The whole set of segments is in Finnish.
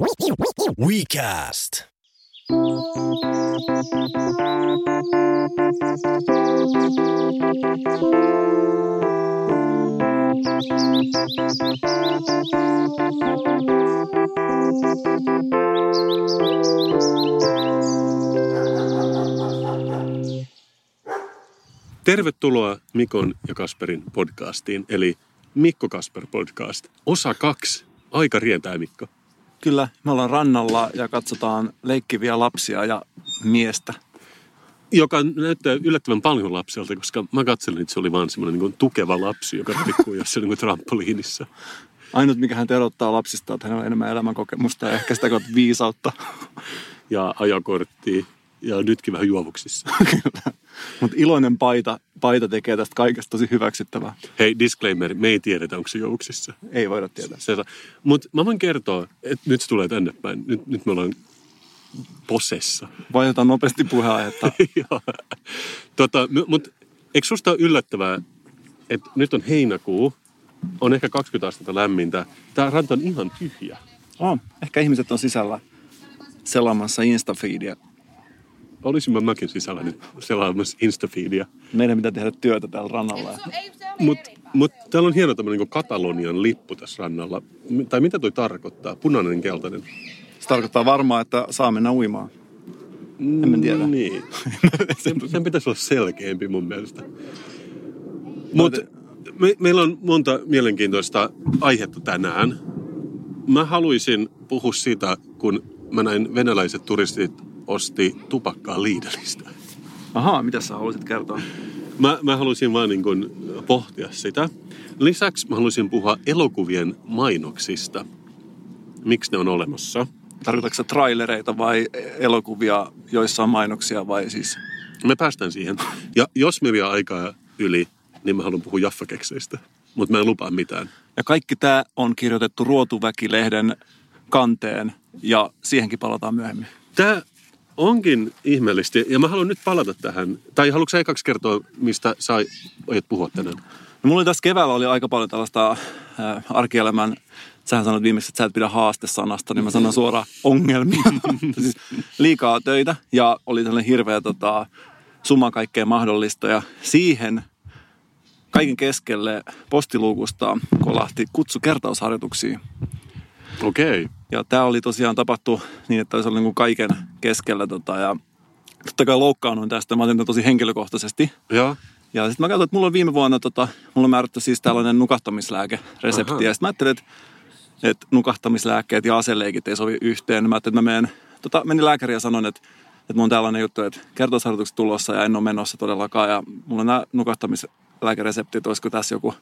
WeCast. Tervetuloa Mikon ja Kasperin podcastiin, eli Mikko Kasper podcast. Osa kaksi. Aika rientää, Mikko. Kyllä, me ollaan rannalla ja katsotaan leikkiviä lapsia ja miestä. Joka näyttää yllättävän paljon lapselta, koska mä katselin, että se oli vaan semmoinen niin tukeva lapsi, joka liikkuu jossain niin trampoliinissa. Ainut, mikä hän erottaa lapsista, että hänellä on enemmän elämänkokemusta ja ehkä sitä kautta viisautta. Ja ajokorttia ja nytkin vähän juovuksissa. Mutta iloinen paita, paita tekee tästä kaikesta tosi hyväksyttävää. Hei, disclaimer, me ei tiedetä, onko se juovuksissa. Ei voida tietää. Mutta mä voin kertoa, että nyt se tulee tänne päin. Nyt, nyt me ollaan posessa. Vaihdetaan nopeasti puheenaihetta. Tota, Mutta eikö susta ole yllättävää, että nyt on heinäkuu, on ehkä 20 astetta lämmintä. Tämä ranta on ihan tyhjä. On. Ehkä ihmiset on sisällä selaamassa Instafeedia. Olisin mä mäkin sisällä nyt selaamassa Instafeedia. Meidän pitää tehdä työtä täällä rannalla. Mutta mut täällä on hieno tämmöinen niin Katalonian lippu tässä rannalla. Tai mitä toi tarkoittaa? Punainen, keltainen. Se tarkoittaa varmaan, että saa mennä uimaan. En tiedä. Niin. sen, sen pitäisi olla selkeämpi mun mielestä. Mutta me, meillä on monta mielenkiintoista aihetta tänään. Mä haluaisin puhua siitä, kun mä näin venäläiset turistit osti tupakkaa Lidlistä. Ahaa, mitä sä haluaisit kertoa? Mä, mä haluaisin vaan niin kuin pohtia sitä. Lisäksi mä haluaisin puhua elokuvien mainoksista. Miksi ne on olemassa? Tarkoitatko sä trailereita vai elokuvia, joissa on mainoksia vai siis? Me päästään siihen. Ja jos me vie aikaa yli, niin mä haluan puhua jaffakekseistä. Mutta mä en lupaa mitään. Ja kaikki tämä on kirjoitettu Ruotuväki-lehden kanteen ja siihenkin palataan myöhemmin. Tämä onkin ihmeellisesti, ja mä haluan nyt palata tähän. Tai haluatko sä ekaksi kertoa, mistä sä aiot puhua tänään? No, mulla oli tässä keväällä oli aika paljon tällaista äh, arkielämän, sähän sanoit viimeksi, että sä et pidä haastesanasta, niin mä sanon suoraan ongelmia. siis liikaa töitä ja oli sellainen hirveä tota, summa kaikkea mahdollista ja siihen kaiken keskelle postiluukusta kolahti kutsu kertausharjoituksiin. Okei. Okay. Ja tämä oli tosiaan tapahtu niin, että se oli niin kaiken keskellä. Tota, ja totta kai loukkaannuin tästä. Mä otin tosi henkilökohtaisesti. Ja, ja sitten mä katsoin, että mulla on viime vuonna, tota, mulla on määrätty siis tällainen nukahtamislääkeresepti. Aha. Ja sitten mä ajattelin, että, että nukahtamislääkkeet ja aseleikit ei sovi yhteen. Mä ajattelin, että mä menen, tota, menin lääkäriin ja sanoin, että, että mulla on tällainen juttu, että kertausharjoitukset tulossa ja en ole menossa todellakaan. Ja mulla on nämä nukahtamislääkereseptit, olisiko tässä joku,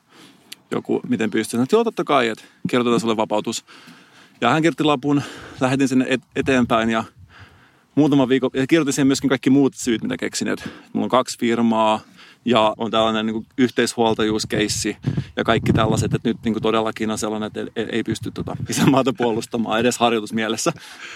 joku miten pystyn. Että joo, totta kai, että kirjoitetaan sulle vapautus ja hän kirjoitti lapun, lähetin sen et- eteenpäin ja muutama viikko, ja kirjoitin siihen myöskin kaikki muut syyt, mitä keksin, että mulla on kaksi firmaa, ja on tällainen niin yhteishuoltajuuskeissi ja kaikki tällaiset, että nyt niin kuin todellakin on sellainen, että ei pysty tota isänmaata puolustamaan edes harjoitusmielessä.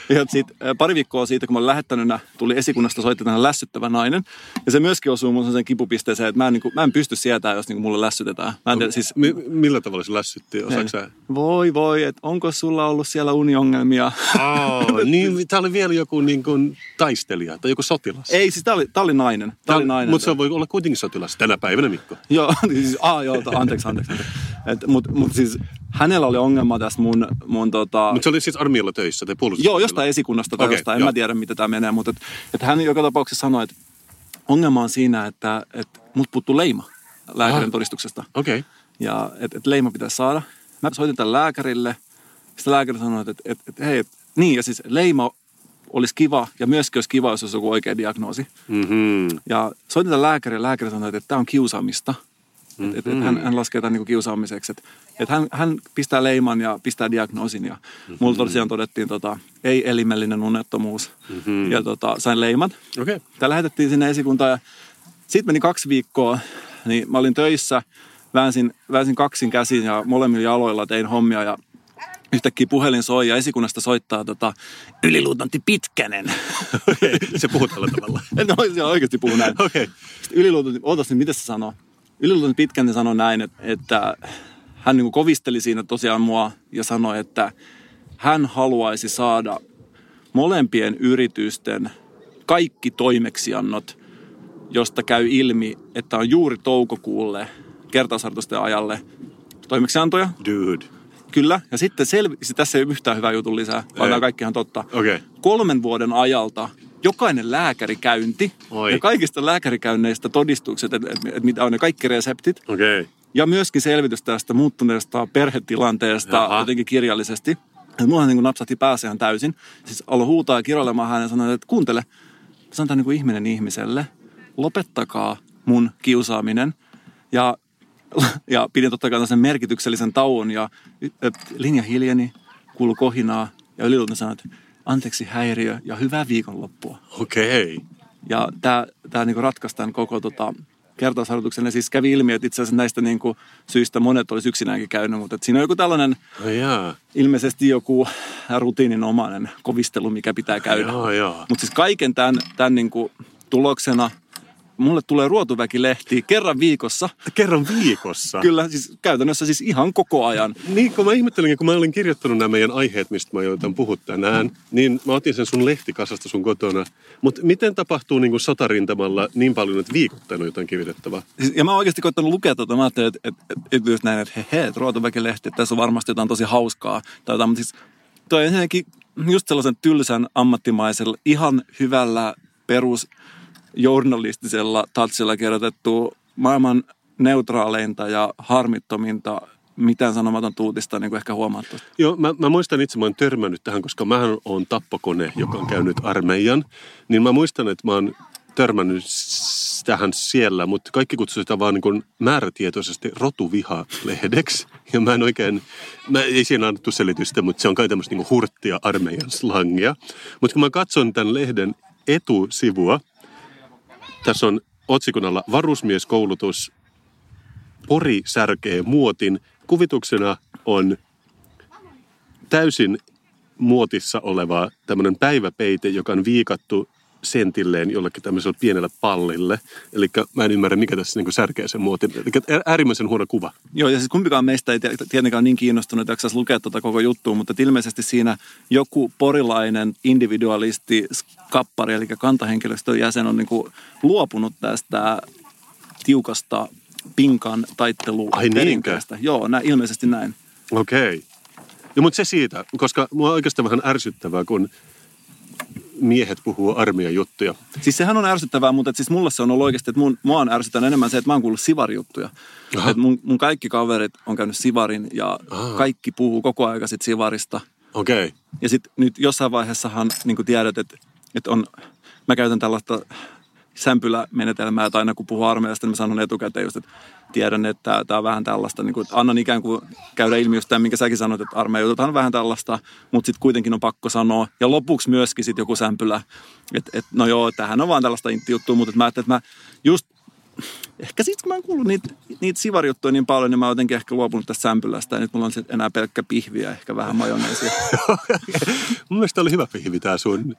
Ja sit, pari viikkoa siitä, kun mä olin lähettänyt, tuli esikunnasta soitti tähän lässyttävä nainen. Ja se myöskin osuu mun sen kipupisteeseen, että mä en, niin kuin, mä en pysty sietämään, jos niin kuin mulle lässytetään. Mä en tiedä, siis, Mi- millä tavalla se lässytti? Osaatko Voi voi, että onko sulla ollut siellä uniongelmia? Oh, niin, tää oli vielä joku niin kuin taistelija tai joku sotilas. Ei, siis tää oli, tää oli nainen. Tää, oli nainen. Mutta se voi olla kuitenkin sotilas sotilas tänä päivänä, Mikko. joo, siis, ah, joo, anteeksi, anteeksi. anteeksi. Mutta mut siis hänellä oli ongelma tässä mun... mun tota... Mutta se oli siis armialla töissä tai puolustus? Joo, jostain esikunnasta tai okay, jostain, en joo. mä tiedä, mitä tämä menee. Mutta et, et hän joka tapauksessa sanoi, että ongelma on siinä, että et mut puuttuu leima lääkärin ah. todistuksesta. Okei. Okay. Ja että et leima pitäisi saada. Mä soitin tämän lääkärille. Sitten lääkäri sanoi, että et, et, et, hei, et, niin ja siis leima olisi kiva, ja myöskin olisi kiva, jos olisi joku oikea diagnoosi. Mm-hmm. Ja soitin tämän lääkärin, lääkäri sanoi, että, tämä on kiusaamista. Mm-hmm. Että, että hän, hän laskee tämän niin kiusaamiseksi. Että, että hän, hän pistää leiman ja pistää diagnoosin. Ja mm-hmm. mulla tosiaan todettiin tota, ei-elimellinen unettomuus. Mm-hmm. Ja tota, sain leiman. Okay. Tämä lähetettiin sinne esikuntaan ja sitten meni kaksi viikkoa. Niin mä olin töissä, väänsin, väänsin kaksin käsin ja molemmilla jaloilla tein hommia ja yhtäkkiä puhelin soi ja esikunnasta soittaa tota, yliluutantti Pitkänen. Okay. Se puhuu tällä tavalla. no, se oikeasti puhuu näin. Okay. Sitten ootas niin, mitä se sanoo? Yliluutantti Pitkänen sanoi näin, että, että hän niin kovisteli siinä tosiaan mua ja sanoi, että hän haluaisi saada molempien yritysten kaikki toimeksiannot, josta käy ilmi, että on juuri toukokuulle kertausharjoitusten ajalle toimeksiantoja. Dude. Kyllä, ja sitten selvi- se tässä ei ole yhtään hyvää jutun lisää, vaan Ei. tämä kaikki ihan totta. Okei. Kolmen vuoden ajalta jokainen lääkärikäynti Oi. ja kaikista lääkärikäynneistä todistukset, että, että, että mitä on ne kaikki reseptit. Okay. ja myöskin selvitys tästä muuttuneesta perhetilanteesta Jaha. jotenkin kirjallisesti. Että mulla niin napsahti päässä ihan täysin. Siis aloin huutaa ja kiroilemaan hänen ja sanoin, että kuuntele, sanotaan niin kuin ihminen ihmiselle, lopettakaa mun kiusaaminen. Ja, ja pidin totta kai sen merkityksellisen tauon ja linja hiljeni, kuului kohinaa ja yliltä sanoin, että anteeksi häiriö ja hyvää viikonloppua. Okei. Okay. Ja tämä, tämä niin ratkaisi tämän koko tota, kertausharjoituksen. Ja siis kävi ilmi, että itse asiassa näistä niin kuin, syistä monet olisi yksinäänkin käynyt, mutta että siinä on joku tällainen Oh, jaa. ilmeisesti joku rutiininomainen kovistelu, mikä pitää käydä. Joo, joo. Mutta siis kaiken tämän, tämän niin kuin, tuloksena mulle tulee ruotuväkilehti kerran viikossa. Kerran viikossa. Kyllä, siis käytännössä siis ihan koko ajan. Niin, kun mä ihmettelin, kun mä olin kirjoittanut nämä meidän aiheet, mistä mä joutan puhua tänään, niin mä otin sen sun lehtikasasta sun kotona. Mutta miten tapahtuu niin kuin sotarintamalla niin paljon, että viikoittain on jotain kirjoitettavaa? Siis- Ja mä oon oikeasti koittanut lukea tuota. Mä ajattelin, että, että, että, että just näin, että he, he, että ruotuväkilehti, että tässä on varmasti jotain tosi hauskaa. Tai jotain, mutta siis toi ensinnäkin just sellaisen tylsän ammattimaisella, ihan hyvällä perus journalistisella tatsilla kirjoitettu maailman neutraaleinta ja harmittominta mitään sanomaton uutista, niin kuin ehkä huomaat tuosta. Joo, mä, mä muistan itse, mä oon törmännyt tähän, koska mä oon tappokone, joka on käynyt armeijan. Niin mä muistan, että mä oon törmännyt tähän siellä, mutta kaikki kutsuu sitä vaan niin kuin määrätietoisesti rotuviha-lehdeksi. Ja mä en oikein, mä, ei siinä annettu selitystä, mutta se on kai tämmöistä niin hurttia armeijan slangia. Mutta kun mä katson tämän lehden etusivua, tässä on otsikon alla varusmieskoulutus, Pori särkee muotin. Kuvituksena on täysin muotissa oleva tämmöinen päiväpeite, joka on viikattu sentilleen jollekin tämmöiselle pienelle pallille. Eli mä en ymmärrä, mikä tässä niin särkee sen muotin. Eli äärimmäisen huono kuva. Joo, ja siis kumpikaan meistä ei tie- tietenkään niin kiinnostunut, että lukea tuota koko juttua, mutta ilmeisesti siinä joku porilainen individualisti, skappari, eli kantahenkilöstön jäsen on niin kuin luopunut tästä tiukasta pinkan taittelu perinteestä. Joo, nä, ilmeisesti näin. Okei. Okay. No, mutta se siitä, koska mua on oikeastaan vähän ärsyttävää, kun miehet puhuu armeijan juttuja. Siis sehän on ärsyttävää, mutta siis mulle se on ollut oikeasti, että mun, mua on ärsyttänyt enemmän se, että mä oon kuullut sivarijuttuja. Aha. Et mun, mun kaikki kaverit on käynyt sivarin ja Aha. kaikki puhuu koko ajan sit sivarista. Okei. Okay. Ja sitten nyt jossain vaiheessahan niin tiedät, että, että on, mä käytän tällaista sämpylämenetelmää, että aina kun puhuu armeijasta, niin mä sanon etukäteen just, että tiedän, että tämä on vähän tällaista, niin kuin, että annan ikään kuin käydä ilmi just tämän, minkä säkin sanoit, että armeija on vähän tällaista, mutta sitten kuitenkin on pakko sanoa. Ja lopuksi myöskin sitten joku sämpylä, että, että no joo, tämähän on vaan tällaista intti-juttua, mutta että mä ajattelin, että mä just ehkä sitten kun mä oon kuullut niitä, niitä sivarijuttuja niin paljon, niin mä oon jotenkin ehkä luopunut tästä sämpylästä. Ja nyt mulla on sit enää pelkkä pihviä, ehkä vähän majoneesia. Mun mielestä oli hyvä pihvi tämä sun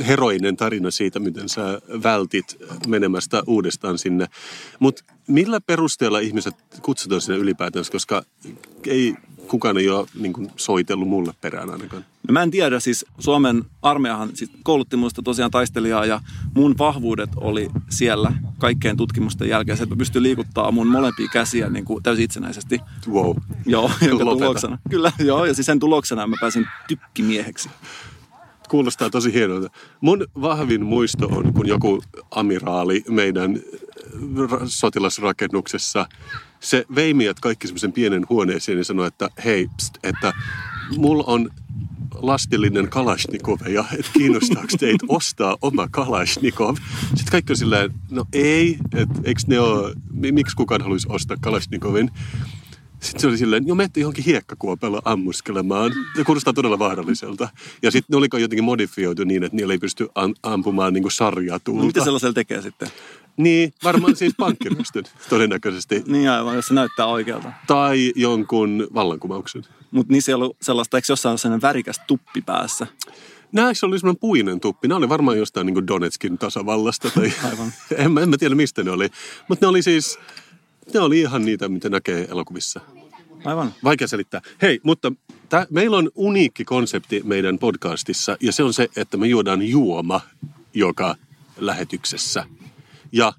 äh, heroinen tarina siitä, miten sä vältit menemästä uudestaan sinne. Mutta millä perusteella ihmiset kutsutaan sinne ylipäätänsä, koska ei kukaan ei ole niin kuin, soitellut mulle perään ainakaan. No mä en tiedä, siis Suomen armeijahan siis koulutti musta tosiaan taistelijaa ja mun vahvuudet oli siellä kaikkeen tutkimusten jälkeen. Se, että mä pystyn liikuttaa mun molempia käsiä niin kuin täysin itsenäisesti. Wow. Joo, jonka Lopeta. tuloksena. Kyllä, joo, ja siis sen tuloksena mä pääsin tykkimieheksi. Kuulostaa tosi hienolta. Mun vahvin muisto on, kun joku amiraali meidän äh, ra- sotilasrakennuksessa, se vei meidät kaikki semmoisen pienen huoneeseen ja sanoi, että hei, pst, että mulla on lastillinen Kalashnikov ja että kiinnostaako teitä ostaa oma Kalashnikov. Sitten kaikki on silleen, no ei, että eikö ne ole, mi- miksi kukaan haluaisi ostaa Kalashnikovin. Sitten se oli silleen, jo menette johonkin hiekkakuopella ammuskelemaan. Se kuulostaa todella vaaralliselta. Ja sitten ne oliko jotenkin modifioitu niin, että niillä ei pysty am- ampumaan niin sarjatulta. No, mitä sellaisella tekee sitten? Niin, varmaan siis pankkiryöstön todennäköisesti. Niin aivan, jos se näyttää oikealta. Tai jonkun vallankumouksen. Mutta niissä ei ollut sellaista, eikö jossain ole sellainen värikäs tuppi päässä? Näissä oli semmoinen puinen tuppi. Nämä oli varmaan jostain niin kuin Donetskin tasavallasta. Tai... Aivan. en, mä, en mä tiedä, mistä ne oli. Mutta ne oli siis, ne oli ihan niitä, mitä näkee elokuvissa. Aivan. Vaikea selittää. Hei, mutta Tää, meillä on uniikki konsepti meidän podcastissa ja se on se, että me juodaan juoma joka lähetyksessä. Ja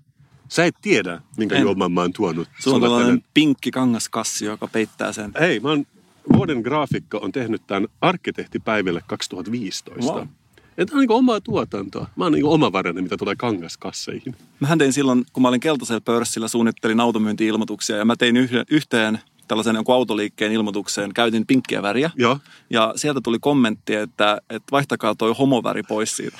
sä et tiedä, minkä En. juoman mä oon tuonut. Sulla on tällainen pinkki kangaskassi, joka peittää sen. Hei, mä oon vuoden graafikko on tehnyt tämän arkkitehtipäiville 2015. Wow. Ja tää on niinku omaa tuotantoa. Mä oon niinku omavarainen, mitä tulee kangaskasseihin. Mähän tein silloin, kun mä olin keltaisella pörssillä, suunnittelin automyynti-ilmoituksia ja mä tein yhden, yhteen tällaisen jonkun autoliikkeen ilmoitukseen, käytin pinkkiä väriä. Joo. Ja sieltä tuli kommentti, että, että vaihtakaa toi homoväri pois siitä.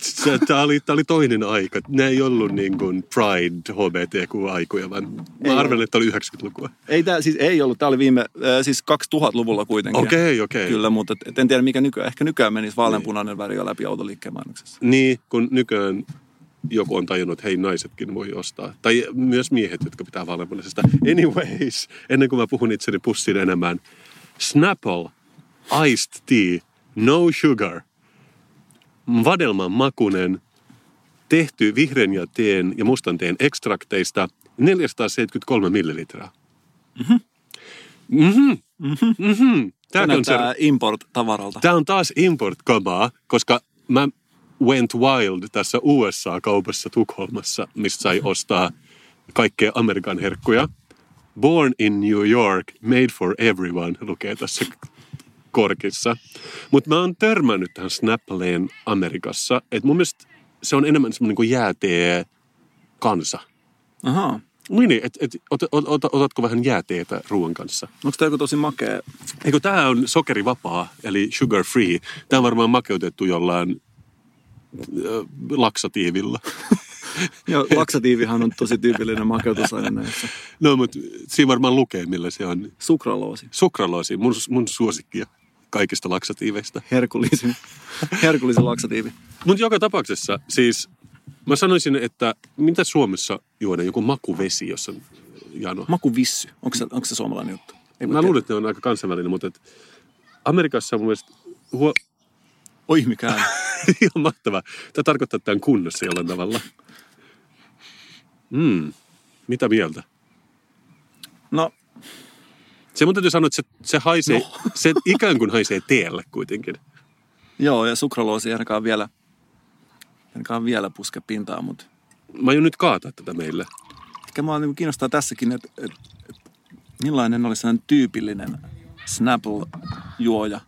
Se, tää, oli, tää oli toinen aika. Ne ei ollut niin kuin Pride, HBTQ-aikoja, vaan Ei mä arvelen, että oli 90-lukua. Ei, tää, siis ei ollut, tämä oli viime, äh, siis 2000-luvulla kuitenkin. Okei, okei. Kyllä, mutta et, en tiedä mikä nykyään, ehkä nykyään menisi vaaleanpunainen väri jo läpi autoliikkeen mainoksessa. Niin, kun nykyään joku on tajunnut, että hei naisetkin voi ostaa. Tai myös miehet, jotka pitää vaaleanpunaisesta. Anyways, ennen kuin mä puhun itseni pussiin enemmän. Snapple Iced Tea, no sugar. Vadelman makunen, tehty vihreän ja teen ja mustan teen ekstrakteista 473 millilitraa. Mhm. Mhm. Mhm. Tämä Tämä on se import-tavaralta. Tämä on taas import-kamaa, koska mä went wild tässä USA-kaupassa Tukholmassa, mistä sai ostaa kaikkea Amerikan herkkuja. Born in New York, made for everyone, lukee tässä korkissa. Mutta mä oon törmännyt tähän Snappleen Amerikassa, että mun mielestä se on enemmän semmoinen kuin jäätee kansa. Ahaa. Niin, niin, että et, ot, ot, ot, otatko vähän jääteetä ruoan kanssa? Onko tämä joku tosi makea? Eikö tämä on sokerivapaa, eli sugar free. Tämä on varmaan makeutettu jollain ö, laksatiivilla. Joo, laksatiivihan on tosi tyypillinen makeutusaine näissä. No, mutta siinä varmaan lukee, millä se on. Sukraloosi. Sukraloosi, mun, mun suosikkia kaikista laksatiiveista. Herkullisin, herkullisin laksatiivi. Mutta joka tapauksessa, siis mä sanoisin, että mitä Suomessa juodaan, joku makuvesi, jos on jano. Makuvissy. Onko se, onko se suomalainen juttu? Ei Mä luulen, että ne on aika kansainvälinen, mutta et Amerikassa on mun mielestä huo... Oi mikään. Ihan mahtavaa. Tämä tarkoittaa, että tämä on kunnossa jollain tavalla. Mm. Mitä mieltä? No, Se mun täytyy sanoa, että se, se haisee, No. se ikään kuin haisee teelle kuitenkin. joo, ja sukraloosi ainakaan vielä, ainakaan vielä puske pintaa, mutta Mä aion nyt kaataa tätä meille. ehkä mua niin kiinnostaa tässäkin, että, että, että millainen olisi sellainen tyypillinen Snapple-juoja.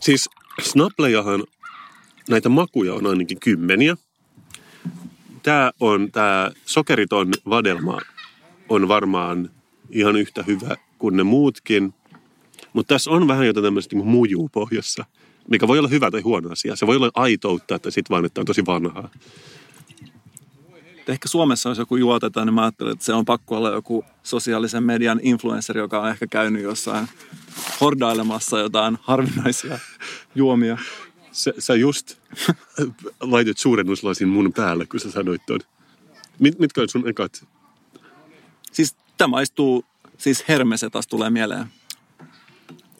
Siis Snapplejahan, näitä makuja on ainakin kymmeniä. Tämä on, tämä sokeriton vadelma on varmaan ihan yhtä hyvä kuin ne muutkin. Mutta tässä on vähän jotain tämmöistä niin mujuu pohjassa, mikä voi olla hyvä tai huono asia. Se voi olla aitoutta, että sitten vaan, että on tosi vanhaa. Ehkä Suomessa, jos joku juotetaan, niin mä ajattelen, että se on pakko olla joku sosiaalisen median influencer, joka on ehkä käynyt jossain hordailemassa jotain harvinaisia juomia. Sä, sä just laitit suurennuslasin mun päälle, kun sä sanoit ton. Mit, mitkä on sun ekat? Siis tämä maistuu, siis hermese taas tulee mieleen.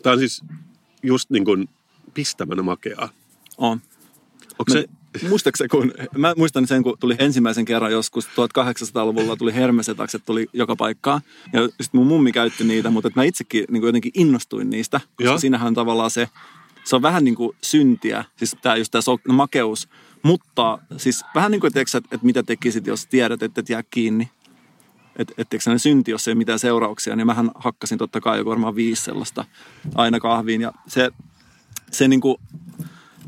Tää on siis just niin kuin pistämänä makeaa. On. Onko se, Muistaakseni, kun, mä muistan sen, kun tuli ensimmäisen kerran joskus 1800-luvulla tuli hermesetakset tuli joka paikkaan. Ja sitten mun mummi käytti niitä, mutta mä itsekin niin jotenkin innostuin niistä. Koska Joo. siinähän on tavallaan se, se on vähän niin kuin syntiä, siis tää, just tämä so- makeus. Mutta siis vähän niin kuin, että, että mitä tekisit, jos tiedät, että et jää kiinni. Että et, et, sellainen synti, jos ei ole mitään seurauksia, niin mähän hakkasin totta kai joku varmaan viisi sellaista aina kahviin. Ja se, se, niin kuin,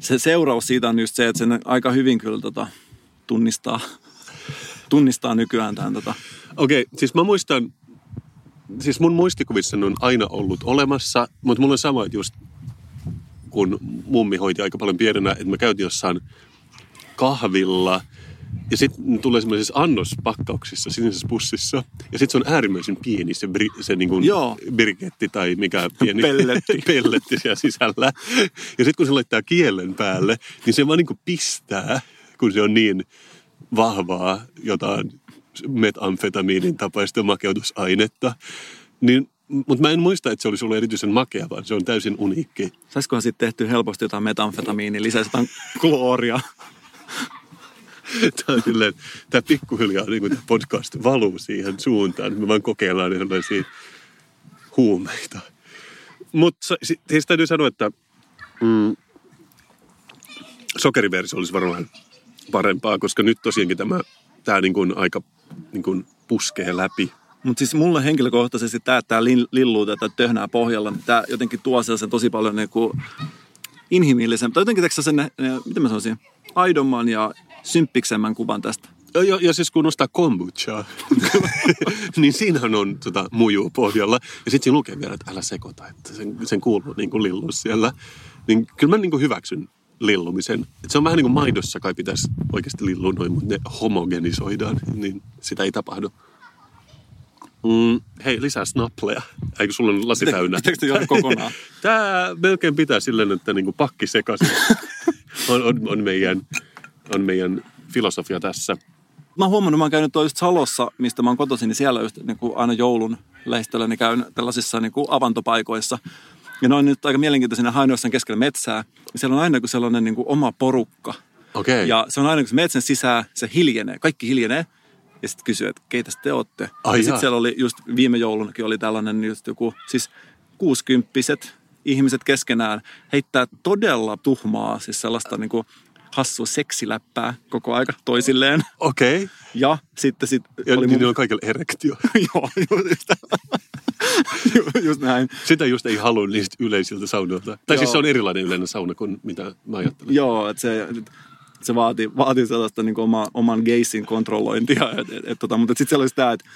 se seuraus siitä on just se, että sen aika hyvin kyllä tota, tunnistaa, tunnistaa nykyään tämän. Tota. okei, okay, siis mä muistan, siis mun muistikuvissa ne on aina ollut olemassa, mutta mulla on sama että just, kun mummi hoiti aika paljon pienenä, että mä käytin jossain kahvilla, ja sitten tulee semmoisissa annospakkauksissa sinisessä pussissa. Ja sitten se on äärimmäisen pieni se, bri, se niin kuin birketti tai mikä pieni Pelletti. pelletti siellä sisällä. Ja sitten kun se laittaa kielen päälle, niin se vaan niin kuin pistää, kun se on niin vahvaa jotain metamfetamiinin tapaista makeutusainetta. Niin, mutta mä en muista, että se olisi ollut erityisen makea, vaan se on täysin uniikki. Saisikohan sitten tehty helposti jotain metamfetamiinia, lisäisi jotain klooria. Tämä on silleen, tämä pikkuhiljaa niin kuin tämä podcast valuu siihen suuntaan. Me vaan kokeillaan erilaisia huumeita. Mutta siis täytyy sanoa, että mm, sokeriversio olisi varmaan parempaa, koska nyt tosiaankin tämä, tämä niin kuin aika niin kuin puskee läpi. Mutta siis mulle henkilökohtaisesti tämä, että tämä lilluu tätä töhnää pohjalla, niin tämä jotenkin tuo sellaisen tosi paljon niin kuin inhimillisen, tai jotenkin sen, miten mä sanoisin, aidomman ja symppiksemmän kuvan tästä. Ja, ja siis kun nostaa kombuchaa, niin siinähän on tota, muju pohjalla. Ja sitten siinä lukee vielä, että älä sekoita, että sen, sen kuuluu niin kuin lillu siellä. Niin kyllä mä niin kuin hyväksyn lillumisen. Et se on vähän niin kuin maidossa kai pitäisi oikeasti lillua noin, mutta ne homogenisoidaan, niin sitä ei tapahdu. Mm, hei, lisää snappleja. Eikö sulla lasi täynnä? Pitääkö juoda kokonaan? Tää melkein pitää silleen, että niin kuin pakki sekaisin. on, on, on, meidän, on meidän filosofia tässä. Mä oon huomannut, mä oon käynyt just Salossa, mistä mä oon kotoisin, niin siellä just niin kuin aina joulun lähistöllä, niin käyn tällaisissa niin kuin avantopaikoissa. Ja ne on nyt aika mielenkiintoisia hainoissa keskellä metsää. Ja siellä on aina kuin sellainen niin kuin oma porukka. Okay. Ja se on aina, kun se metsän sisään, se hiljenee, kaikki hiljenee. Ja sitten kysyy, että keitä te olette. Ai ja sitten siellä oli just viime joulunakin oli tällainen just joku, siis kuusikymppiset ihmiset keskenään heittää todella tuhmaa, siis sellaista niin kuin hassua seksiläppää koko aika toisilleen. Okei. Okay. Ja sitten sit ja oli niin mun... on kaikille erektio. Joo, just, just näin. Sitä just ei halua niistä yleisiltä saunoilta. Tai Joo. siis se on erilainen yleinen sauna kuin mitä mä ajattelen. Joo, että se, se vaatii, vaatii sellaista niin oma, oman geisin kontrollointia. Et, et, et, tota, mutta sitten siellä olisi tämä, että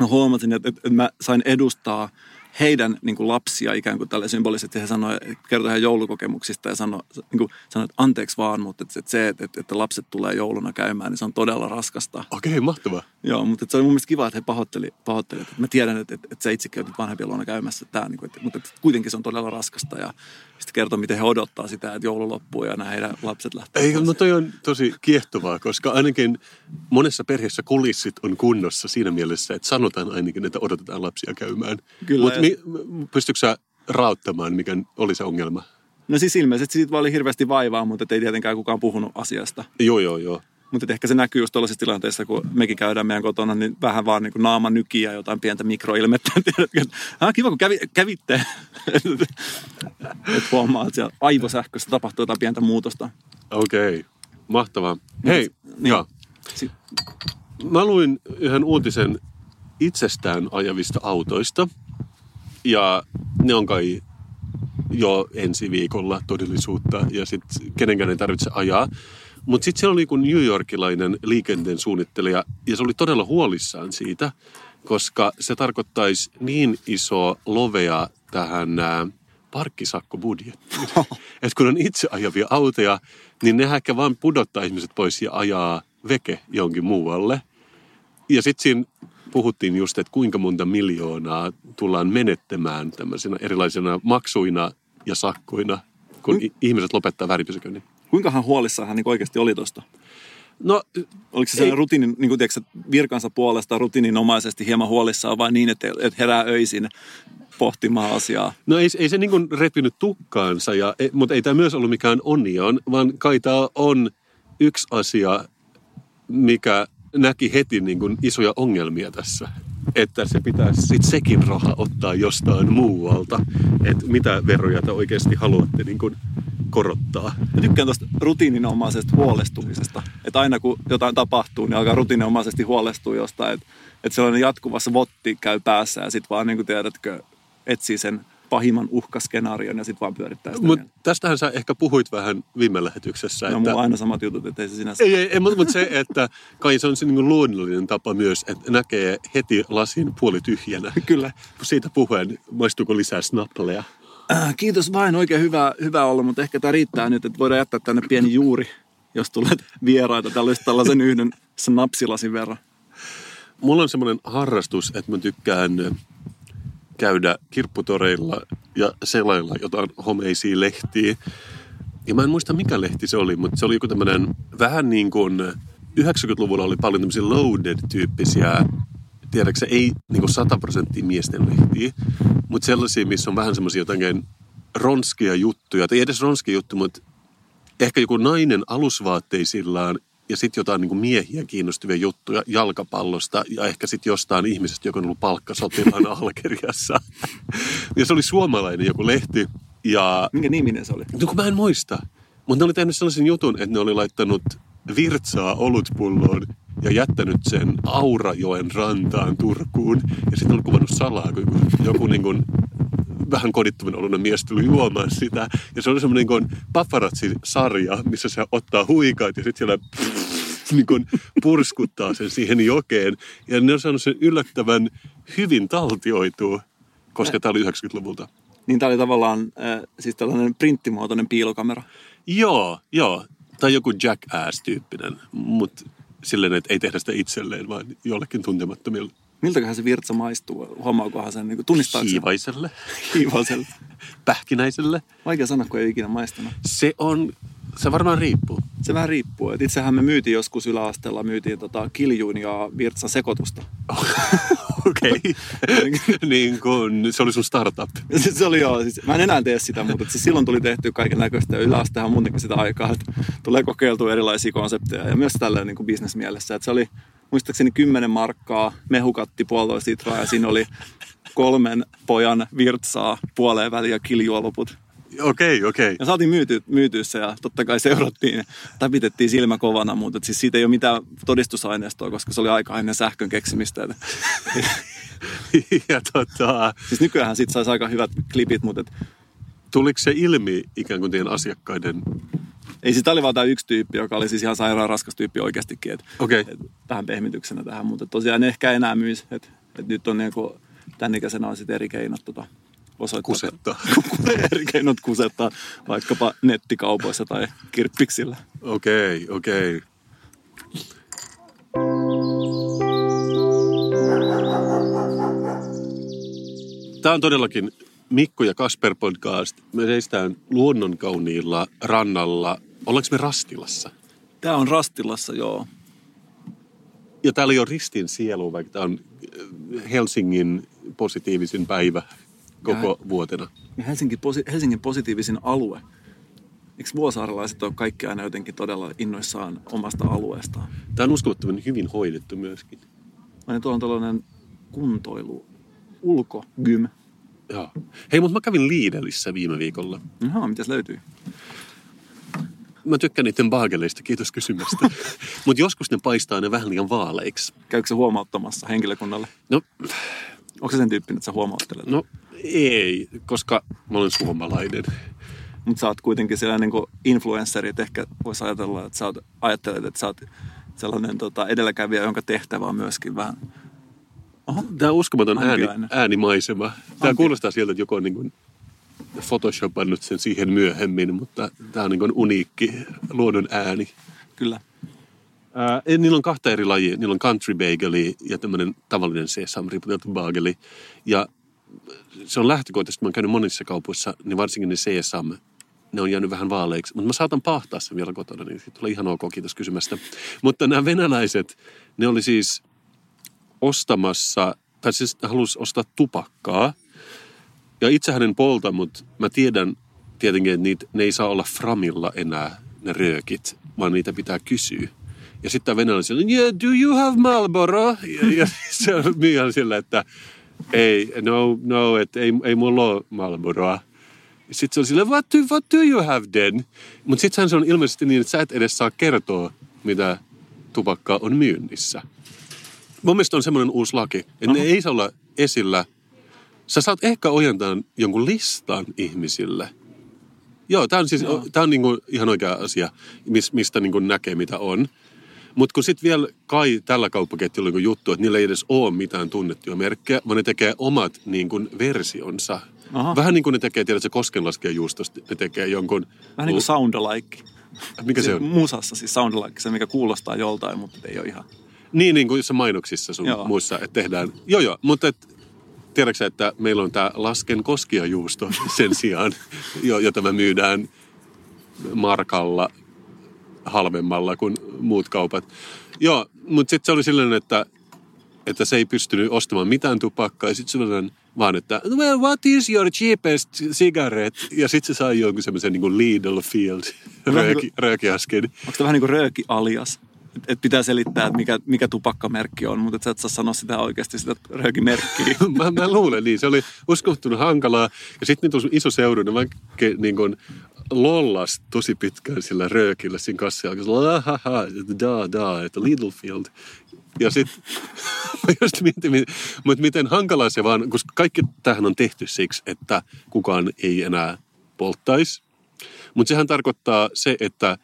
mä huomasin, että, että mä sain edustaa – heidän niin kuin lapsia ikään kuin tälle symbolisesti. He sanoi, kertoi heidän joulukokemuksista ja sanoi, niin kuin, sanoi että anteeksi vaan, mutta että se, että, että lapset tulee jouluna käymään, niin se on todella raskasta. Okei, okay, mahtavaa. Joo, mutta se oli mun mielestä kiva, että he pahoitteli, pahoitteli että mä tiedän, että, että, että sä itsekin olet vanhempia luona käymässä, tämä, niin kuin, että, mutta että kuitenkin se on todella raskasta ja sitten kertoo, miten he odottaa sitä, että joulu loppuu ja nämä heidän lapset lähtee. Ei, no toi on tosi kiehtovaa, koska ainakin monessa perheessä kulissit on kunnossa siinä mielessä, että sanotaan ainakin, että odotetaan lapsia käymään. Kyllä. Mutta mi, pystytkö sä rauttamaan, mikä oli se ongelma? No siis ilmeisesti siitä vaan oli hirveästi vaivaa, mutta ei tietenkään kukaan puhunut asiasta. Joo, joo, joo. Mutta ehkä se näkyy just tuollaisissa tilanteissa, kun mekin käydään meidän kotona, niin vähän vaan niin kuin naama nykiä jotain pientä mikroilmettä. ah, kiva, kun kävi, kävitte. Et huomaa, että siellä aivosähkössä tapahtuu jotain pientä muutosta. Okei, okay. mahtavaa. Hei, niin. joo. Si- Mä luin yhden uutisen itsestään ajavista autoista. Ja ne on kai jo ensi viikolla todellisuutta ja sitten kenenkään ei tarvitse ajaa. Mutta sitten siellä oli kun New Yorkilainen liikenteen suunnittelija ja se oli todella huolissaan siitä, koska se tarkoittaisi niin iso lovea tähän ää, parkkisakkobudjettiin. että kun on itse ajavia autoja, niin ne ehkä vaan pudottaa ihmiset pois ja ajaa veke jonkin muualle. Ja sitten siinä puhuttiin just, että kuinka monta miljoonaa tullaan menettämään tämmöisenä erilaisina maksuina ja sakkoina, kun mm. ihmiset lopettaa väripysäköinnin. Kuinkahan huolissaan hän niin oikeasti oli tuosta? No, Oliko se sellainen rutiini, niin kuin tiedätkö, virkansa puolesta rutiininomaisesti hieman huolissaan vai niin, että, herää öisin pohtimaan asiaa? No ei, ei se niin kuin repinyt tukkaansa, ja, e, mutta ei tämä myös ollut mikään onion, vaan kai tämä on yksi asia, mikä näki heti niin kuin isoja ongelmia tässä. Että se pitäisi sit sekin raha ottaa jostain muualta. Että mitä veroja te oikeasti haluatte niin kuin korottaa. Mä tykkään tuosta rutiininomaisesta huolestumisesta. Että aina kun jotain tapahtuu, niin alkaa rutiininomaisesti huolestua jostain. Että et sellainen jatkuvassa votti käy päässä ja sitten vaan niin kuin tiedätkö, etsii sen pahimman uhkaskenaarion ja sitten vaan pyörittää sitä. Mutta tästähän sä ehkä puhuit vähän viime lähetyksessä. No, että... aina samat jutut, että ei se sinänsä... Ei, ei, ei mutta mut se, että kai se on se niin luonnollinen tapa myös, että näkee heti lasin puoli tyhjänä. Kyllä. Siitä puhuen, maistuuko lisää snappleja? Äh, kiitos vain, oikein hyvä, hyvä olla, mutta ehkä tämä riittää nyt, että voidaan jättää tänne pieni juuri, jos tulee vieraita tällaisen, tällaisen yhden snapsilasin verran. Mulla on semmoinen harrastus, että mä tykkään käydä kirpputoreilla ja selailla jotain homeisia lehtiä. Ja mä en muista mikä lehti se oli, mutta se oli joku tämmöinen vähän niin kuin 90-luvulla oli paljon tämmöisiä loaded-tyyppisiä, tiedätkö ei niin kuin 100 prosenttia miesten lehtiä, mutta sellaisia, missä on vähän semmoisia jotenkin ronskia juttuja, tai ei edes ronskia juttu, mutta ehkä joku nainen alusvaatteisillaan ja sitten jotain niin kuin miehiä kiinnostavia juttuja jalkapallosta ja ehkä sitten jostain ihmisestä, joka on ollut palkkasotilaan Algeriassa. ja se oli suomalainen joku lehti. Ja... Minkä niminen se oli? No kun mä en muista. Mutta ne oli tehnyt sellaisen jutun, että ne oli laittanut virtsaa olutpulloon ja jättänyt sen Aurajoen rantaan Turkuun. Ja sitten oli kuvannut salaa, kun joku niin kuin vähän kodittomana oloinen mies tuli juomaan sitä. Ja se oli semmoinen niin paparazzi-sarja, missä se ottaa huikaat ja sitten siellä niin kuin purskuttaa sen siihen jokeen. Ja ne on saanut sen yllättävän hyvin taltioitua, koska tämä oli 90-luvulta. Niin tämä oli tavallaan äh, siis tällainen printtimuotoinen piilokamera. Joo, joo. Tai joku jackass-tyyppinen, mutta silleen, että ei tehdä sitä itselleen, vaan jollekin tuntemattomille. Miltäköhän se virtsa maistuu? Huomaakohan sen, niin tunnistaa Hiivaiselle. Hiivaiselle. Pähkinäiselle. Vaikea sanoa, kun ei ikinä maistanut. Se on, se varmaan riippuu. Se vähän riippuu. Et itsehän me myytiin joskus yläasteella, myytiin tota kiljuun ja virtsan sekoitusta. Okei. Niin kun, se oli sun startup. se oli joo. Siis, mä en enää tee sitä, mutta siis silloin tuli tehty kaiken näköistä. Ja yläastehan on muutenkin sitä aikaa, että tulee kokeiltua erilaisia konsepteja. Ja myös tällä niin bisnesmielessä. Että se oli muistaakseni 10 markkaa, mehukatti puolitoista litraa ja siinä oli kolmen pojan virtsaa puoleen väliin ja kiljua loput. Okei, okay, okei. Okay. Ja saatiin myyty, myytyä se ja totta kai seurattiin, tapitettiin silmä kovana, mutta siis siitä ei ole mitään todistusaineistoa, koska se oli aika ennen sähkön keksimistä. ja tota... Siis nykyään siitä saisi aika hyvät klipit, mutta... Et... Tuliko se ilmi ikään kuin teidän asiakkaiden ei sitä oli vaan tämä yksi tyyppi, joka oli siis ihan sairaan raskas tyyppi oikeastikin. Et, okay. et, vähän pehmityksenä tähän, mutta tosiaan ehkä enää myisi. Että et nyt on niinku, tämän ikäisenä on sitten eri keinot tota, osoittaa. Kusettaa. keinot kusettaa vaikkapa nettikaupoissa tai kirppiksillä. Okei, okay, okei. Okay. Tämä on todellakin Mikko ja Kasper podcast. Me seistään luonnonkauniilla rannalla Ollaanko me Rastilassa? Tämä on Rastilassa, joo. Ja täällä ei ole ristin sielu, vaikka tämä on äh, Helsingin positiivisin päivä koko ja, vuotena. Ja Helsingin, posi- Helsingin positiivisin alue. Eikö vuosaarelaiset ole kaikki aina jotenkin todella innoissaan omasta alueestaan? Tämä on uskomattoman hyvin hoidettu myöskin. Aina tuolla on tällainen kuntoilu, ulkogym. Joo. Hei, mutta mä kävin Liidelissä viime viikolla. Jaha, mitäs löytyy? Mä tykkään niiden baageleista, kiitos kysymästä. Mutta joskus ne paistaa ne vähän liian vaaleiksi. Käykö se huomauttamassa henkilökunnalle? No, Onko se sen tyyppinen, että sä huomauttelet? No ei, koska mä olen suomalainen. Mutta sä oot kuitenkin sellainen niin influenssari, että ehkä voisi ajatella, että sä oot, ajattelet, että sä oot sellainen tota, edelläkävijä, jonka tehtävä on myöskin vähän... Oho. Tämä on uskomaton ääni, äänimaisema. Tämä kuulostaa sieltä, että joku on niin kuin photoshopannut sen siihen myöhemmin, mutta tämä on niin kuin uniikki luonnon ääni. Kyllä. Ää, niillä on kahta eri lajia. Niillä on country bageli ja tämmöinen tavallinen sesam riputeltu bageli. Ja se on lähtökohtaisesti, mä oon käynyt monissa kaupoissa, niin varsinkin ne sesam, ne on jäänyt vähän vaaleiksi. Mutta mä saatan pahtaa sen vielä kotona, niin tulee ihan ok, kiitos kysymästä. Mutta nämä venäläiset, ne oli siis ostamassa, tai siis halusi ostaa tupakkaa – ja itse hänen polta, mutta mä tiedän tietenkin, että niitä, ne ei saa olla framilla enää, ne röökit, vaan niitä pitää kysyä. Ja sitten venäläinen sillä, yeah, do you have Marlboro? Ja, ja se on sillä, että ei, no, no, että ei, ei mulla ole Marlboroa. Sitten se on sillä, what do, what do you have then? Mutta sitten se on ilmeisesti niin, että sä et edes saa kertoa, mitä tupakkaa on myynnissä. Mun mielestä on semmoinen uusi laki, että uh-huh. ne ei saa olla esillä – Sä saat ehkä ojentaa jonkun listan ihmisille. Joo, tämä on siis Joo. Tää on niinku ihan oikea asia, mistä niinku näkee mitä on. Mutta kun sitten vielä kai tällä kauppaketjulla on niinku juttu, että niillä ei edes ole mitään tunnettuja merkkejä, vaan ne tekee omat niinku versionsa. Aha. Vähän niin kuin ne tekee, tiedätkö, koskenlaskijajuustosta, ne tekee jonkun... Vähän niin kuin soundalike. Mikä se on? Musassa siis soundalike, se mikä kuulostaa joltain, mutta ei ole ihan... Niin, niin kuin jossain mainoksissa sun joo. muissa, että tehdään... Joo, joo, mutta et, tiedätkö että meillä on tämä lasken koskiajuusto sen sijaan, jota me myydään markalla halvemmalla kuin muut kaupat. Joo, mutta sitten se oli silleen, että, että se ei pystynyt ostamaan mitään tupakkaa. Ja sitten sellainen vaan, että well, what is your cheapest cigarette? Ja sitten se sai jonkun semmoisen niin Lidl Field rööki, röökiaskin. Onko tämä vähän niin kuin rööki alias? et pitää selittää, että mikä, mikä tupakkamerkki on, mutta et sä et saa sanoa sitä oikeasti sitä röökimerkkiä. mä, mä luulen niin. Se oli uskomattoman hankalaa. Ja sitten niitä iso seura, niin mä niin kun, lollas tosi pitkään sillä röökillä siinä kassia. Että da, da, että Littlefield. Ja sitten just mietin, mutta miten hankalaa se vaan, koska kaikki tähän on tehty siksi, että kukaan ei enää polttaisi. Mutta sehän tarkoittaa se, että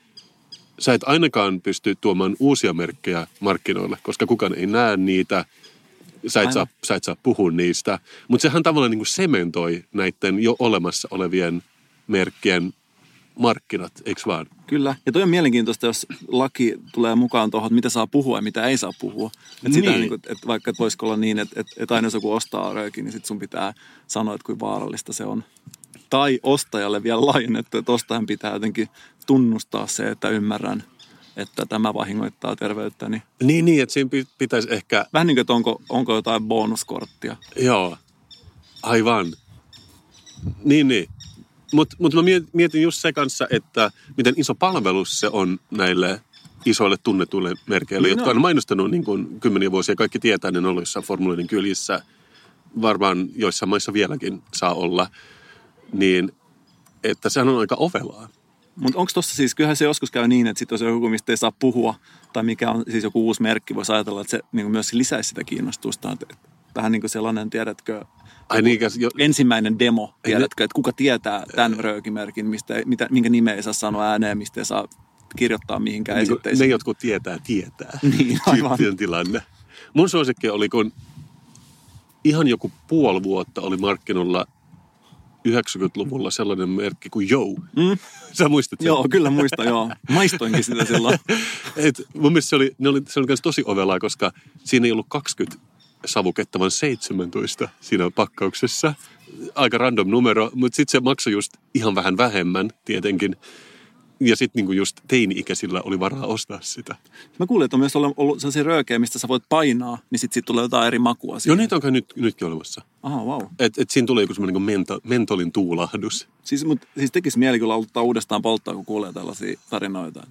sä et ainakaan pysty tuomaan uusia merkkejä markkinoille, koska kukaan ei näe niitä, sä et, saa, sä et saa puhua niistä. Mutta sehän tavallaan niin kuin sementoi näiden jo olemassa olevien merkkien markkinat, eikö vaan? Kyllä. Ja toi on mielenkiintoista, jos laki tulee mukaan tuohon, että mitä saa puhua ja mitä ei saa puhua. Niin. Sitä, niin kuin, että vaikka että voisiko olla niin, että, että, että aina jos joku ostaa röökin, niin sit sun pitää sanoa, että kuinka vaarallista se on. Tai ostajalle vielä laajennettu, että ostajan pitää jotenkin tunnustaa se, että ymmärrän, että tämä vahingoittaa terveyttäni. Niin, niin, että siinä pitäisi ehkä... Vähän niin kuin, että onko, onko jotain bonuskorttia. Joo, aivan. Niin, niin. Mutta mut mä mietin just se kanssa, että miten iso palvelus se on näille isoille tunnetuille merkeille, niin jotka on mainostanut niin kuin kymmeniä vuosia. Kaikki tietää, ne on ollut jossain formuloiden kylissä. Varmaan joissain maissa vieläkin saa olla. Niin, että sehän on aika ovelaa. Mutta onko tuossa siis, kyllähän se joskus käy niin, että sitten jos joku, mistä ei saa puhua, tai mikä on siis joku uusi merkki, voisi ajatella, että se niin myös lisäisi sitä kiinnostusta. Että vähän niin kuin sellainen, tiedätkö, Ai niin, jo... ensimmäinen demo, tiedätkö, että kuka tietää tämän röökimerkin, mistä, mitä, minkä nimeä ei saa sanoa ääneen, mistä ei saa kirjoittaa mihinkään niin esitteisiin. Ne, jotkut tietää, tietää. Niin, aivan. tilanne. Mun suosikki oli, kun ihan joku puoli vuotta oli markkinoilla 90-luvulla sellainen merkki kuin Jou. Mm. Sä muistat sen? Joo, kyllä muistan, joo. Maistoinkin sitä silloin. Et mun mielestä se oli, ne oli, se oli tosi ovelaa, koska siinä ei ollut 20 savuketta, vaan 17 siinä pakkauksessa. Aika random numero, mutta sitten se maksoi just ihan vähän vähemmän tietenkin. Ja sitten niinku just teini-ikäisillä oli varaa ostaa sitä. Mä kuulin, että on myös ollut sellaisia röökejä, mistä sä voit painaa, niin sitten siitä tulee jotain eri makua siihen. Joo, niitä on nyt, nytkin olemassa. Aha, wow. Et, et siinä tulee joku semmoinen niin mento, mentolin tuulahdus. Siis, mut, siis tekisi mieli kyllä aloittaa uudestaan polttaa, kun kuulee tällaisia tarinoita.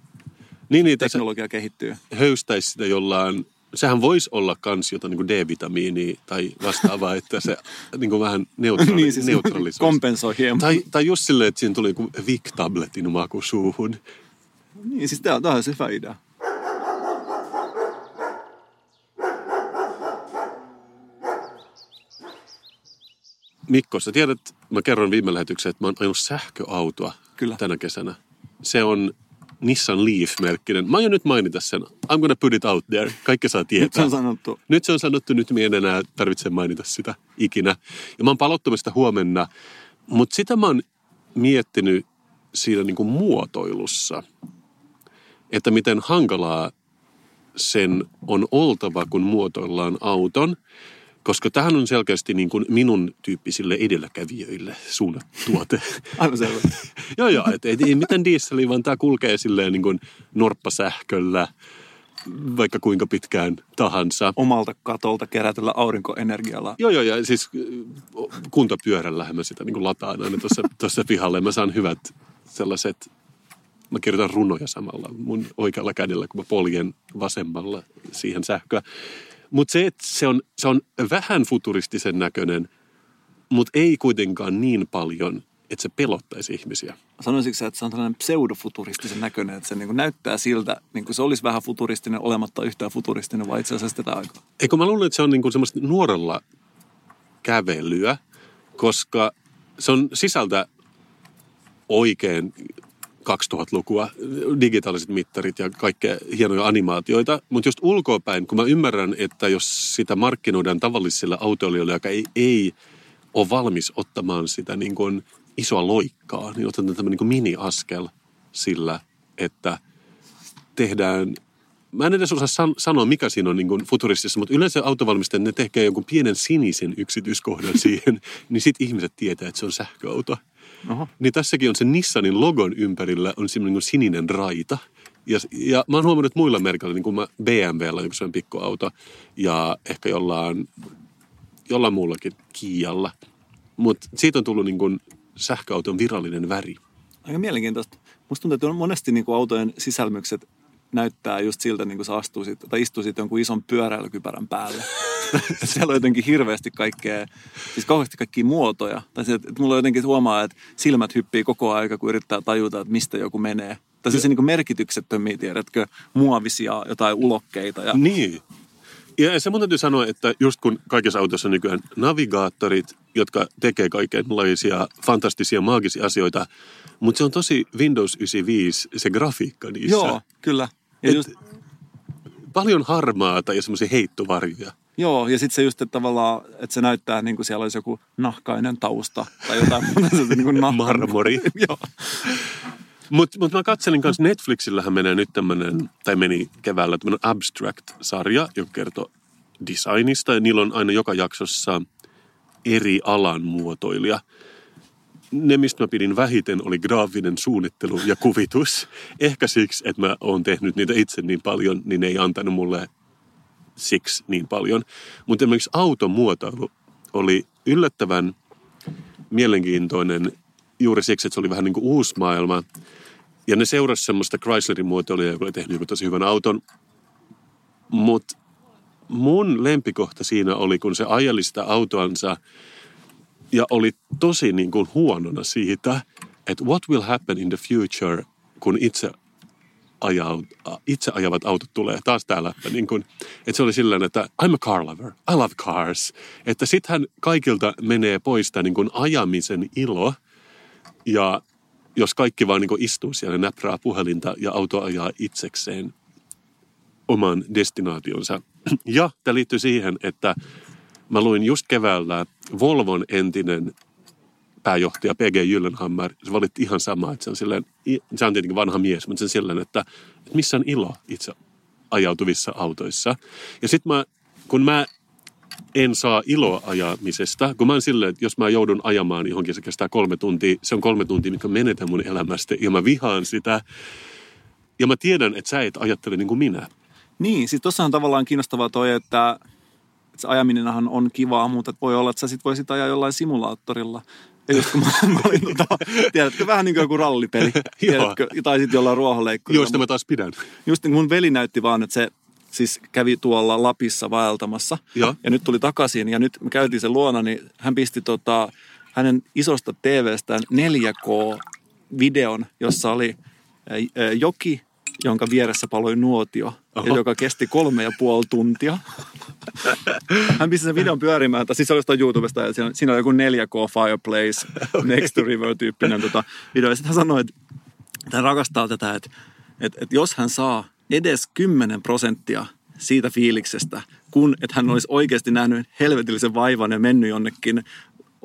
Niin, niin, Teknologia kehittyy. Höystäisi sitä jollain sehän voisi olla kans jotain niin D-vitamiinia tai vastaavaa, että se niin kuin vähän neutraali, niin, siis neutraalisuus. kompensoi hieman. Tai, tai just silleen, että siinä tuli joku Vic-tabletin maku suuhun. Niin, siis tämä, on se hyvä idea. Mikko, sä tiedät, mä kerron viime lähetykseen, että mä oon ajanut sähköautoa Kyllä. tänä kesänä. Se on Nissan Leaf-merkkinen. Mä aion nyt mainita sen. I'm gonna put it out there. Kaikki saa tietää. Nyt se on sanottu. Nyt se on sanottu, nyt minä en enää tarvitse mainita sitä ikinä. Ja mä oon palauttamista huomenna. Mutta sitä mä oon miettinyt siinä niin kuin muotoilussa, että miten hankalaa sen on oltava, kun muotoillaan auton – koska tähän on selkeästi niin kuin minun tyyppisille edelläkävijöille suunnattu tuote. Aivan selvä. joo, joo. Et, et, ei mitään dieseliä, vaan tämä kulkee silleen niin kuin norppasähköllä vaikka kuinka pitkään tahansa. Omalta katolta kerätyllä aurinkoenergialla. Joo, joo, ja siis kuntopyörällä mä sitä niin kuin lataan aina tuossa, tuossa pihalle. Mä saan hyvät sellaiset, mä kirjoitan runoja samalla mun oikealla kädellä, kun mä poljen vasemmalla siihen sähköä. Mutta se, että se on, se on vähän futuristisen näköinen, mutta ei kuitenkaan niin paljon, että se pelottaisi ihmisiä. Sanoisitko että se on tällainen pseudofuturistisen näköinen, että se niin näyttää siltä, niin kuin se olisi vähän futuristinen olematta yhtään futuristinen, vai itse asiassa tätä aikaa? Eikö mä luulen, että se on niin kuin semmoista nuorella kävelyä, koska se on sisältä oikein 2000-lukua, digitaaliset mittarit ja kaikkea hienoja animaatioita. Mutta just ulkoapäin, kun mä ymmärrän, että jos sitä markkinoidaan tavallisille autoilijoille, joka ei, ei ole valmis ottamaan sitä niin kuin isoa loikkaa, niin otetaan tämmöinen niin mini-askel sillä, että tehdään Mä en edes osaa san- sanoa, mikä siinä on niin kuin futuristissa, mutta yleensä autovalmistajat, ne tekee jonkun pienen sinisen yksityiskohdan siihen, niin sitten ihmiset tietää, että se on sähköauto. Oho. Niin tässäkin on se Nissanin logon ympärillä on semmoinen niin sininen raita. Ja, ja mä oon huomannut että muilla merkeillä, niin kuin mä BMWllä on sellainen pikkuauto ja ehkä jollain, jollain muullakin Kialla. Mutta siitä on tullut niin kuin sähköauton virallinen väri. Aika mielenkiintoista. Musta tuntuu, että on monesti niin kuin autojen sisälmykset näyttää just siltä, niin kuin sä astuisit tai istuisit jonkun ison pyöräilykypärän päälle. Siellä on jotenkin hirveästi kaikkea, siis kauheasti kaikkia muotoja. Tai se, että mulla jotenkin huomaa, että silmät hyppii koko aika, kun yrittää tajuta, että mistä joku menee. Tai se, niin merkityksettömiä, tiedätkö, muovisia jotain ulokkeita. Ja... Niin. Ja se mun täytyy sanoa, että just kun kaikissa autoissa on nykyään navigaattorit, jotka tekee kaikenlaisia fantastisia, maagisia asioita, mutta se on tosi Windows 95 se grafiikka niissä. Joo, kyllä. Ja Et just, Paljon harmaata ja semmoisia heittovarjoja. Joo, ja sitten se just, että tavallaan, että se näyttää niin kuin siellä olisi joku nahkainen tausta tai jotain muuta. Niin kuin nahka- Marmori. joo. Mutta mut mä katselin kanssa, Netflixillähän menee nyt tämmöinen, tai meni keväällä tämmöinen Abstract-sarja, joka kertoo designista. Ja niillä on aina joka jaksossa eri alan muotoilija. Ne, mistä mä pidin vähiten, oli graafinen suunnittelu ja kuvitus. Ehkä siksi, että mä oon tehnyt niitä itse niin paljon, niin ne ei antanut mulle siksi niin paljon. Mutta esimerkiksi automuotoilu oli yllättävän mielenkiintoinen juuri siksi, että se oli vähän niin kuin uusi maailma. Ja ne seurasi semmoista Chryslerin muotoilijaa, joka oli tehnyt tosi hyvän auton. Mutta mun lempikohta siinä oli, kun se ajeli sitä autoansa ja oli tosi niin kuin huonona siitä, että what will happen in the future, kun itse, ajaut, itse ajavat autot tulee taas täällä. Niin kuin, että se oli silleen, että I'm a car lover, I love cars. Että sittenhän kaikilta menee pois tämä niin ajamisen ilo. Ja jos kaikki vaan niin kuin istuu siellä, näprää puhelinta ja auto ajaa itsekseen oman destinaationsa. Ja tämä liittyy siihen, että mä luin just keväällä Volvon entinen pääjohtaja P.G. Gyllenhammer, se valitti ihan sama, että se on, silleen, se on tietenkin vanha mies, mutta se on silleen, että, että missä on ilo itse ajautuvissa autoissa. Ja sitten mä, kun mä en saa iloa ajamisesta, kun mä oon silleen, että jos mä joudun ajamaan johonkin, se kestää kolme tuntia, se on kolme tuntia, mikä menetän mun elämästä, ja mä vihaan sitä. Ja mä tiedän, että sä et ajattele niin kuin minä. Niin, siis tuossa on tavallaan kiinnostavaa toi, että että se ajaminenhan on kivaa, mutta voi olla, että sä sit voisit ajaa jollain simulaattorilla. Ja just kun mä, mä olin, tota, tiedätkö, vähän niin kuin joku rallipeli, tiedätkö, tai sitten jollain ruohonleikkurilla. Joista mä taas pidän. Just niin mun veli näytti vaan, että se siis kävi tuolla Lapissa vaeltamassa. Joo. Ja nyt tuli takaisin ja nyt me käytiin sen luona, niin hän pisti tota, hänen isosta TVstään 4K-videon, jossa oli joki, jonka vieressä paloi nuotio, Oho. joka kesti kolme ja puoli tuntia. Hän pisti sen videon pyörimään, tai siis se oli jostain YouTubesta, ja siinä, siinä oli joku 4K Fireplace, Next to River-tyyppinen tota video. Ja sitten hän sanoi, että hän rakastaa tätä, että, että, että jos hän saa edes 10 prosenttia siitä fiiliksestä, kun että hän olisi oikeasti nähnyt helvetillisen vaivan ja mennyt jonnekin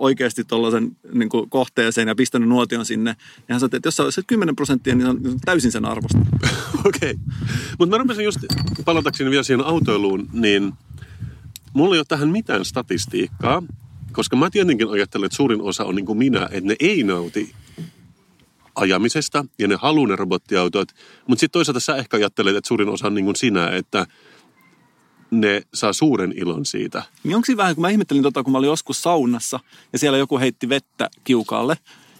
oikeasti tuollaisen niin kohteeseen ja pistänyt nuotion sinne. Ja hän sanoi, että jos sä olisit 10 prosenttia, niin on täysin sen arvosta. Okei. Okay. Mutta mä rupesin just, palatakseni vielä siihen autoiluun, niin mulla ei ole tähän mitään statistiikkaa, koska mä tietenkin ajattelen, että suurin osa on niin kuin minä, että ne ei nauti ajamisesta ja ne haluaa ne robottiautot. Mutta sitten toisaalta sä ehkä ajattelet, että suurin osa on niin kuin sinä, että ne saa suuren ilon siitä. Niin onko vähän, kun mä ihmettelin tota, kun mä olin joskus saunassa ja siellä joku heitti vettä kiukaalle.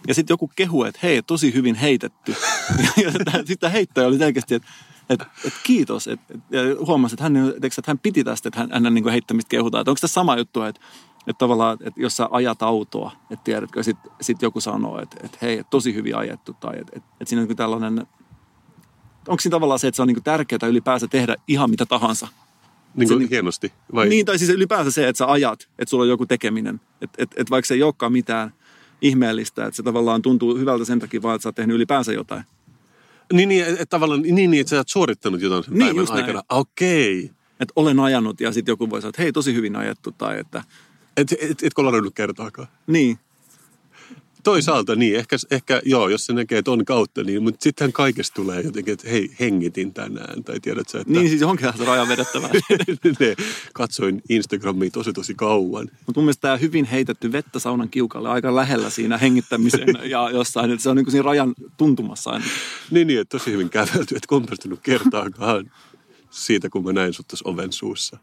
Ja sitten joku kehu, että hei, tosi hyvin heitetty. ja sitten heittäjä oli selkeästi, että et, et kiitos. Et, et, ja huomasi, että hän, että hän piti tästä, että hän, hänen niin heittämistä kehutaan. Että onko tässä sama juttu, että, että tavallaan, että jos sä ajat autoa, että tiedätkö, sitten sit joku sanoo, että, että hei, tosi hyvin ajettu. Tai että, että, että siinä on niin tällainen, onko siinä tavallaan se, että se on niin tärkeää ylipäänsä tehdä ihan mitä tahansa. Niin Se kuin niin- hienosti. Vai? Niin, tai siis ylipäänsä se, että sä ajat, että sulla on joku tekeminen. Että et, et vaikka se ei olekaan mitään ihmeellistä, että se tavallaan tuntuu hyvältä sen takia vaan, että sä oot tehnyt ylipäänsä jotain. Niin, niin, että tavallaan, niin, niin, että sä oot suorittanut jotain sen Niin, päivän aikana. Okei. Että olen ajanut ja sitten joku voi sanoa, että hei, tosi hyvin ajettu. Tai että, Et, et, etkö ladannut kertaakaan? niin, Toisaalta niin, ehkä, ehkä joo, jos se näkee ton kautta, niin, mutta sittenhän kaikesta tulee jotenkin, että hei, hengitin tänään, tai tiedät sä, että niin siis johonkin se raja vedettävää. ne, katsoin Instagramia tosi tosi kauan. Mutta mun mielestä tämä hyvin heitetty vettä saunan kiukalle aika lähellä siinä hengittämisen ja jossain, että se on niin kuin siinä rajan tuntumassa aina. Niin, niin, että tosi hyvin kävelty, että kompastunut kertaakaan siitä, kun mä näin sut tuossa oven suussa.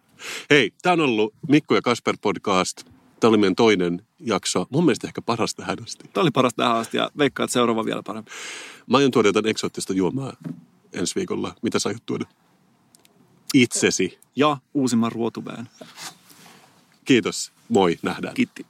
Hei, tää on ollut Mikko ja Kasper podcast. Tämä oli meidän toinen jakso. Mun mielestä ehkä paras tähän asti. Tämä oli paras tähän asti ja veikkaat seuraava vielä parempi. Mä aion tuoda jotain eksoottista juomaa ensi viikolla. Mitä sä aiot tuoda? Itsesi. Ja uusimman ruotuvään. Kiitos. Moi. Nähdään. Kiitti.